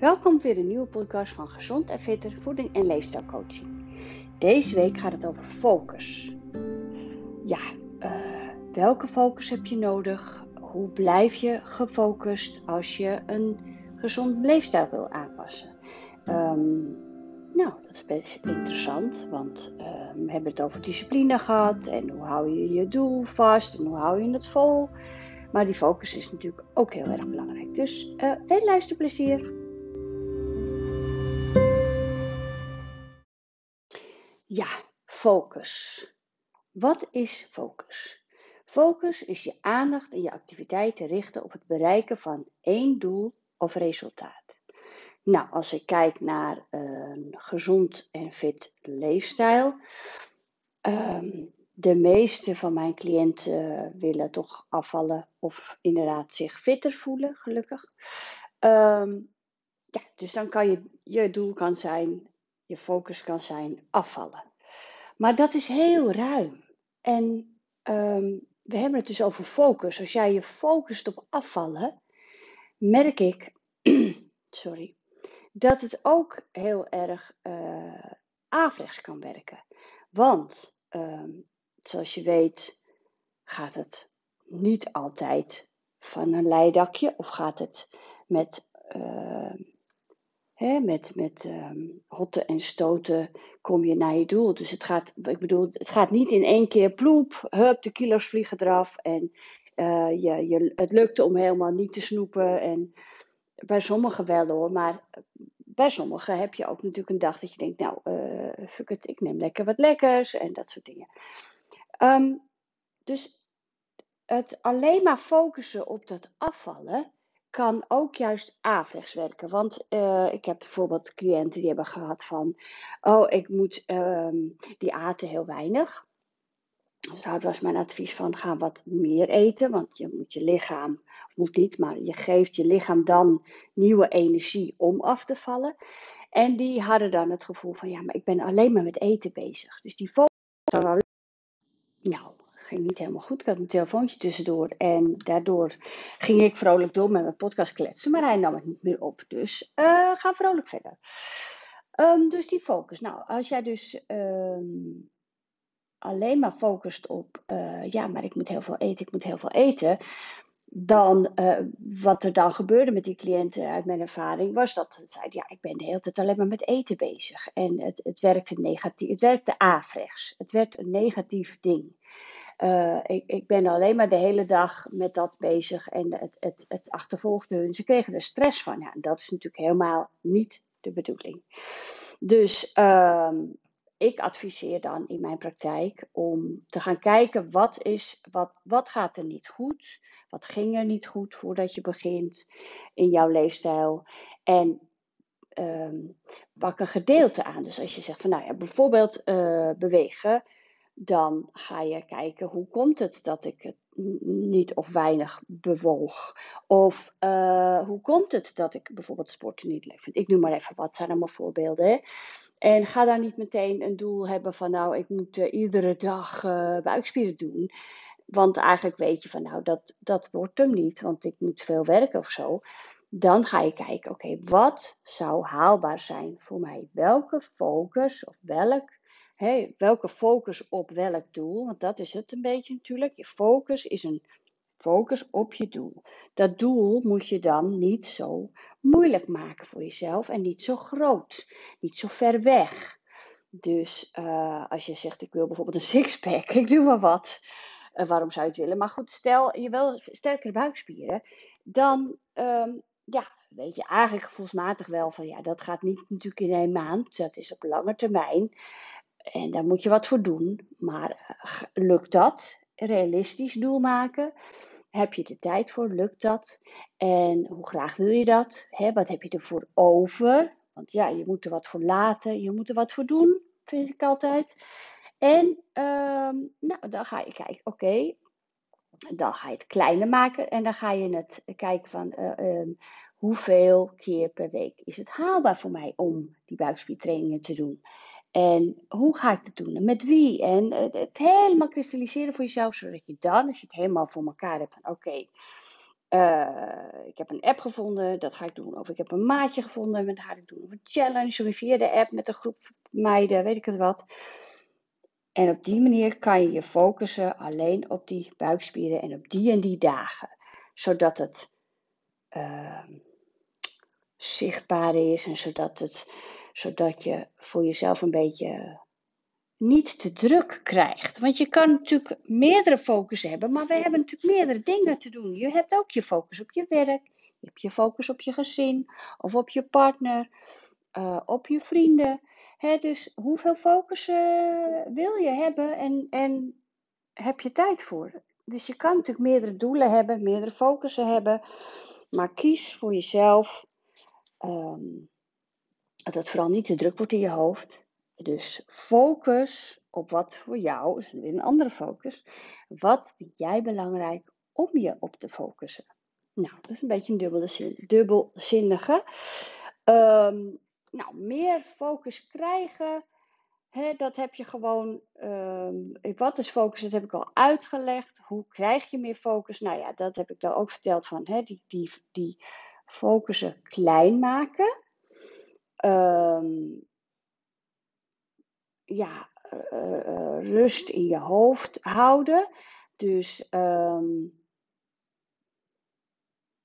Welkom weer een nieuwe podcast van Gezond en Fitter Voeding en Leefstijlcoaching. Deze week gaat het over focus. Ja, uh, welke focus heb je nodig? Hoe blijf je gefocust als je een gezond leefstijl wil aanpassen? Um, nou, dat is best interessant, want uh, we hebben het over discipline gehad en hoe hou je je doel vast en hoe hou je het vol. Maar die focus is natuurlijk ook heel erg belangrijk. Dus uh, veel luisterplezier. Ja, focus. Wat is focus? Focus is je aandacht en je activiteiten richten op het bereiken van één doel of resultaat. Nou, als ik kijk naar een gezond en fit leefstijl, um, de meeste van mijn cliënten willen toch afvallen of inderdaad zich fitter voelen, gelukkig. Um, ja, dus dan kan je, je doel kan zijn, je focus kan zijn afvallen. Maar dat is heel ruim. En um, we hebben het dus over focus. Als jij je focust op afvallen, merk ik, sorry, dat het ook heel erg uh, averechts kan werken. Want, um, zoals je weet, gaat het niet altijd van een leidakje of gaat het met, uh, met, met um, hotten en stoten kom je naar je doel. Dus het gaat, ik bedoel, het gaat niet in één keer ploep, hup, de kilo's vliegen eraf en uh, je, je, het lukte om helemaal niet te snoepen en bij sommigen wel hoor, maar bij sommigen heb je ook natuurlijk een dag dat je denkt, nou, uh, fuck it, ik neem lekker wat lekkers en dat soort dingen. Um, dus het alleen maar focussen op dat afvallen kan ook juist averechts werken. Want uh, ik heb bijvoorbeeld cliënten die hebben gehad van, oh, ik moet, um, die aten heel weinig. Dus dat was mijn advies van ga wat meer eten, want je moet je lichaam, moet niet, maar je geeft je lichaam dan nieuwe energie om af te vallen. En die hadden dan het gevoel van ja, maar ik ben alleen maar met eten bezig. Dus die focus dan alleen. Nou, ging niet helemaal goed. Ik had een telefoontje tussendoor en daardoor ging ik vrolijk door met mijn podcast kletsen, maar hij nam het niet meer op. Dus uh, ga vrolijk verder. Um, dus die focus. Nou, als jij dus um, alleen maar focust op, uh, ja, maar ik moet heel veel eten, ik moet heel veel eten, dan uh, wat er dan gebeurde met die cliënten uit mijn ervaring, was dat ze zeiden, ja, ik ben de hele tijd alleen maar met eten bezig. En het, het werkte negatief, het werkte averechts. Het werd een negatief ding. Uh, ik, ik ben alleen maar de hele dag met dat bezig en het, het, het achtervolgde hun. Ze kregen er stress van. Ja, dat is natuurlijk helemaal niet de bedoeling. Dus uh, ik adviseer dan in mijn praktijk om te gaan kijken wat, is, wat, wat gaat er niet goed, wat ging er niet goed voordat je begint in jouw leefstijl en um, pak een gedeelte aan. Dus als je zegt van nou ja, bijvoorbeeld uh, bewegen, dan ga je kijken hoe komt het dat ik het niet of weinig bewoog. Of uh, hoe komt het dat ik bijvoorbeeld sporten niet leuk vind. Ik noem maar even wat, zijn allemaal voorbeelden. En ga daar niet meteen een doel hebben van nou, ik moet uh, iedere dag uh, buikspieren doen. Want eigenlijk weet je van nou, dat, dat wordt hem niet, want ik moet veel werken of zo. Dan ga je kijken, oké, wat zou haalbaar zijn voor mij? Welke focus of welk, hey, welke focus op welk doel? Want dat is het een beetje natuurlijk. Je focus is een Focus op je doel. Dat doel moet je dan niet zo moeilijk maken voor jezelf en niet zo groot, niet zo ver weg. Dus uh, als je zegt, ik wil bijvoorbeeld een sixpack, ik doe maar wat. Uh, waarom zou je het willen? Maar goed, stel je wil sterkere buikspieren, dan um, ja, weet je eigenlijk gevoelsmatig wel van ja, dat gaat niet natuurlijk in één maand, dat is op lange termijn. En daar moet je wat voor doen. Maar uh, lukt dat? Realistisch doel maken. Heb je de tijd voor? Lukt dat? En hoe graag wil je dat? Wat heb je ervoor over? Want ja, je moet er wat voor laten, je moet er wat voor doen, vind ik altijd. En um, nou, dan ga je kijken, oké, dan ga je het kleiner maken en dan ga je het kijken van uh, um, hoeveel keer per week is het haalbaar voor mij om die buikspiertrainingen te doen. En hoe ga ik dat doen? En met wie? En het helemaal kristalliseren voor jezelf, zodat je dan, als je het helemaal voor elkaar hebt, van oké, eh, ik heb een app gevonden, dat ga ik doen. Of ik heb een maatje gevonden, dat ga ik doen. Of een challenge, of via de app met een groep meiden, weet ik het wat. En op die manier kan je je focussen alleen op die buikspieren en op die en die dagen. Zodat het uh, zichtbaar is en zodat, het, zodat je voor jezelf een beetje niet te druk krijgt. Want je kan natuurlijk meerdere focus hebben, maar we hebben natuurlijk meerdere dingen te doen. Je hebt ook je focus op je werk, je hebt je focus op je gezin of op je partner, uh, op je vrienden. dus hoeveel focus uh, wil je hebben en, en heb je tijd voor? Dus je kan natuurlijk meerdere doelen hebben, meerdere focussen hebben, maar kies voor jezelf um, dat het vooral niet te druk wordt in je hoofd. Dus focus op wat voor jou, is weer een andere focus. Wat vind jij belangrijk om je op te focussen? Nou, dat is een beetje een dubbelzin, dubbelzinnige. Um, nou, meer focus krijgen, hè, dat heb je gewoon. Um, wat is focus? Dat heb ik al uitgelegd. Hoe krijg je meer focus? Nou ja, dat heb ik dan ook verteld van hè, die, die, die focussen klein maken. Um, ja, uh, rust in je hoofd houden. Dus um,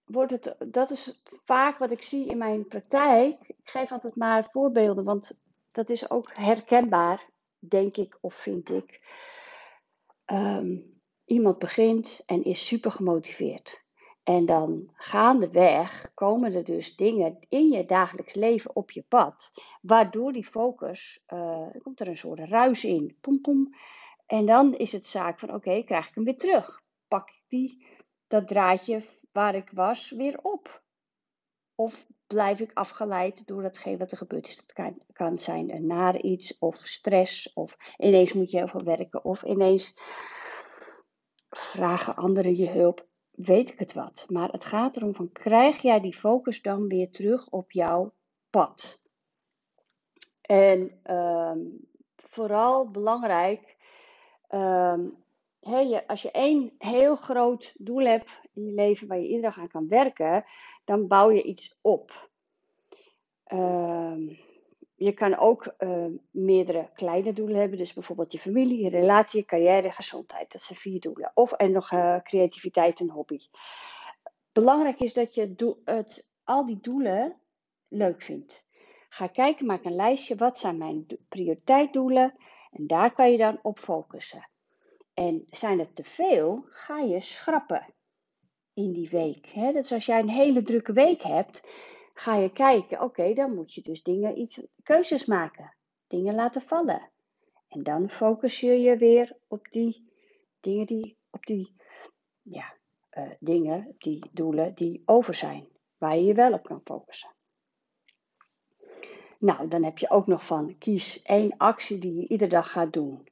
wordt het, dat is vaak wat ik zie in mijn praktijk. Ik geef altijd maar voorbeelden, want dat is ook herkenbaar, denk ik of vind ik. Um, iemand begint en is super gemotiveerd. En dan gaandeweg komen er dus dingen in je dagelijks leven op je pad, waardoor die focus, uh, komt er een soort ruis in, pom pom. En dan is het zaak van, oké, krijg ik hem weer terug? Pak ik die, dat draadje waar ik was weer op? Of blijf ik afgeleid door datgene wat er gebeurd is? Het kan, kan zijn een nare iets, of stress, of ineens moet je heel veel werken, of ineens vragen anderen je hulp weet ik het wat. Maar het gaat erom van, krijg jij die focus dan weer terug op jouw pad? En ehm, vooral belangrijk, um, je, als je één heel groot doel hebt in je leven waar je iedere dag aan kan werken, dan bouw je iets op. Um, je kan ook uh, meerdere kleine doelen hebben. Dus bijvoorbeeld je familie, je relatie, carrière, gezondheid. Dat zijn vier doelen. Of en nog uh, creativiteit en hobby. Belangrijk is dat je het, al die doelen leuk vindt. Ga kijken, maak een lijstje. Wat zijn mijn prioriteitsdoelen? En daar kan je dan op focussen. En zijn het te veel, ga je schrappen in die week. Hè? Dus als jij een hele drukke week hebt, ga je kijken, oké, dan moet je dus dingen, iets, keuzes maken, dingen laten vallen. En dan focus je je weer op die dingen die, op die, ja, uh, dingen, die doelen die over zijn, waar je je wel op kan focussen. Nou, dan heb je ook nog van kies één actie die je iedere dag gaat doen.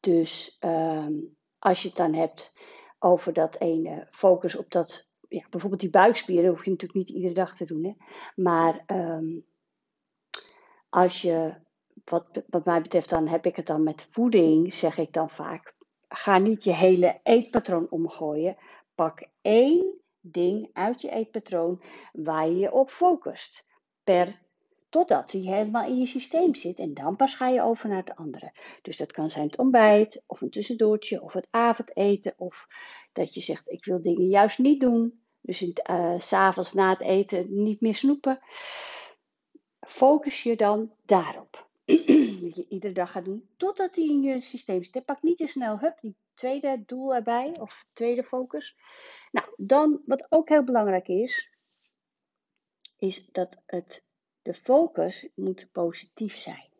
Dus um, als je het dan hebt over dat ene focus op dat ja, bijvoorbeeld die buikspieren hoef je natuurlijk niet iedere dag te doen. Hè? Maar um, als je, wat, wat mij betreft, dan heb ik het dan met voeding, zeg ik dan vaak. Ga niet je hele eetpatroon omgooien. Pak één ding uit je eetpatroon waar je je op focust. Per, totdat die helemaal in je systeem zit. En dan pas ga je over naar het andere. Dus dat kan zijn het ontbijt, of een tussendoortje, of het avondeten. Of dat je zegt, ik wil dingen juist niet doen. Dus uh, s'avonds na het eten niet meer snoepen. Focus je dan daarop. dat je iedere dag gaat doen totdat die in je systeem zit. Pak niet te snel, hup, die tweede doel erbij of tweede focus. Nou, dan wat ook heel belangrijk is, is dat het, de focus moet positief zijn.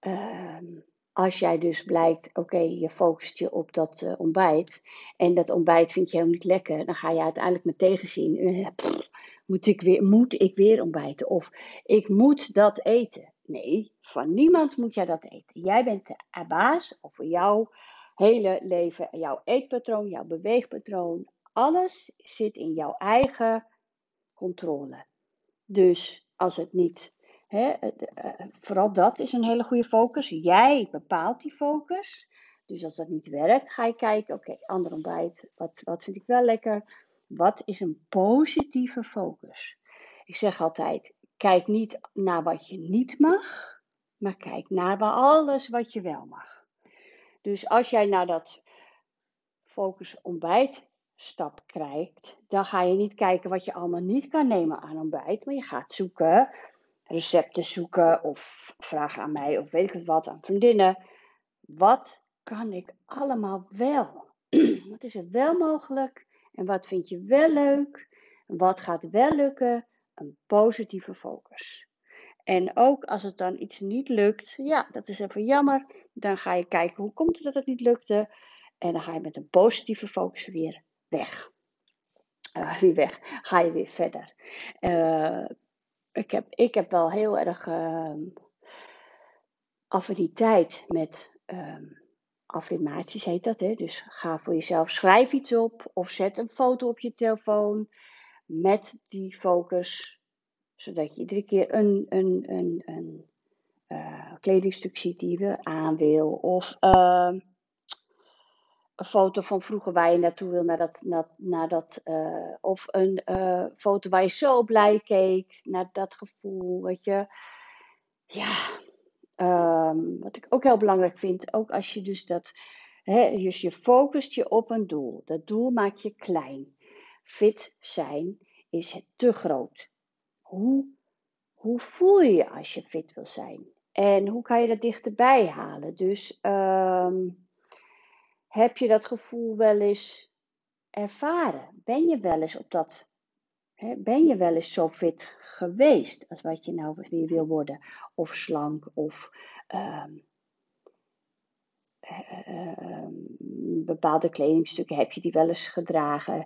Um, als jij dus blijkt, oké, je focust je op dat uh, ontbijt en dat ontbijt vind je helemaal niet lekker, dan ga je uiteindelijk met tegenzien, uh, moet, ik weer, moet ik weer ontbijten of ik moet dat eten. Nee, van niemand moet jij dat eten. Jij bent de baas over jouw hele leven, jouw eetpatroon, jouw beweegpatroon. Alles zit in jouw eigen controle. Dus als het niet Hè, eh, vooral dat is een hele goede focus. Jij bepaalt die focus. Dus als dat niet werkt, ga je kijken, oké, ander ontbijt, wat, wat vind ik wel lekker? Wat is een positieve focus? Ik zeg altijd: kijk niet naar wat je niet mag, maar kijk naar alles wat je wel mag. Dus als jij naar dat focus ontbijt stap krijgt, dan ga je niet kijken wat je allemaal niet kan nemen aan ontbijt, maar je gaat zoeken, recepten zoeken of vragen aan mij of weet ik het wat, aan vriendinnen. Wat kan ik allemaal wel? wat is er wel mogelijk en wat vind je wel leuk? Wat gaat wel lukken? Een positieve focus. En ook als het dan iets niet lukt, ja, dat is even jammer. Dan ga je kijken hoe komt het dat het niet lukte. En dan ga je met een positieve focus weer weg. Uh, weg. Ga je weer verder. Uh, ik, heb, ik heb wel heel erg uh, affiniteit met um, affirmaties, heet dat. Hè? Dus ga voor jezelf, schrijf iets op of zet een foto op je telefoon met die focus zodat je iedere keer een, een, een, een uh, kledingstuk ziet die je aan wil. Of uh, een foto van vroeger waar je naartoe wil. Naar dat, naar, dat, uh, of een uh, foto waar je zo blij keek. Naar dat gevoel. Weet je. Ja. Um, wat ik ook heel belangrijk vind. Ook als je dus dat. Hè, dus je focust je op een doel. Dat doel maak je klein. Fit zijn is te groot hoe, hoe voel je je als je fit wil zijn? En hoe kan je dat dichterbij halen? Dus um, heb je dat gevoel wel eens ervaren? Ben je wel eens op dat, ben je wel eens zo fit geweest als wat je nou weer wil worden? Of slank of um, uh, bepaalde kledingstukken heb je die wel eens gedragen.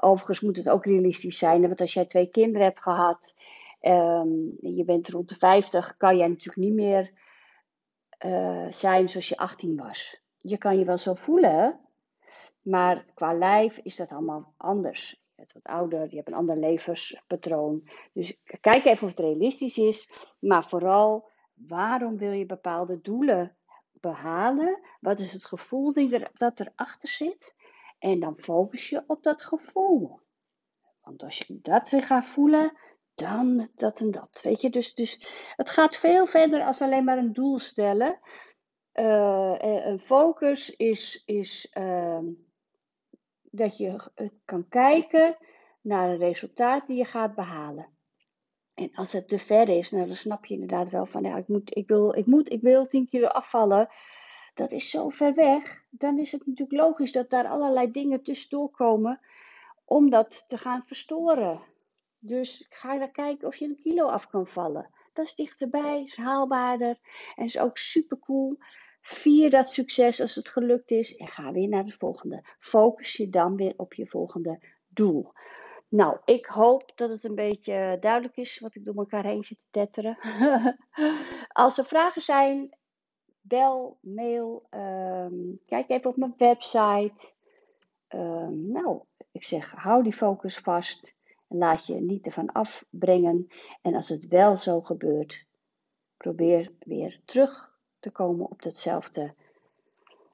Overigens moet het ook realistisch zijn, want als jij twee kinderen hebt gehad, um, je bent rond de 50, kan jij natuurlijk niet meer uh, zijn zoals je 18 was. Je kan je wel zo voelen, maar qua lijf is dat allemaal anders. Je bent wat ouder, je hebt een ander levenspatroon. Dus kijk even of het realistisch is, maar vooral waarom wil je bepaalde doelen behalen? Wat is het gevoel die dat erachter zit? En dan focus je op dat gevoel. Want als je dat weer gaat voelen, dan dat en dat. Weet je, dus, dus het gaat veel verder als alleen maar een doel stellen. Uh, een focus is, is uh, dat je kan kijken naar een resultaat die je gaat behalen. En als het te ver is, nou, dan snap je inderdaad wel van, ik, moet, ik, wil, ik, moet, ik wil 10 kilo afvallen. Dat is zo ver weg. Dan is het natuurlijk logisch dat daar allerlei dingen tussendoor komen om dat te gaan verstoren. Dus ga dan kijken of je een kilo af kan vallen. Dat is dichterbij, is haalbaarder en is ook super cool. Vier dat succes als het gelukt is en ga weer naar het volgende. Focus je dan weer op je volgende doel. Nou, ik hoop dat het een beetje duidelijk is wat ik door elkaar heen zit te tetteren. Als er vragen zijn, bel, mail, um, kijk even op mijn website. Um, nou, ik zeg, hou die focus vast laat je niet ervan afbrengen. En als het wel zo gebeurt, probeer weer terug te komen op datzelfde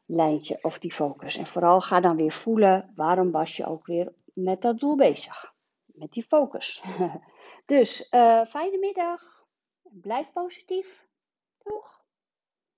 lijntje of die focus. En vooral ga dan weer voelen waarom was je ook weer met dat doel bezig. Met die focus. dus uh, fijne middag. Blijf positief. Doeg.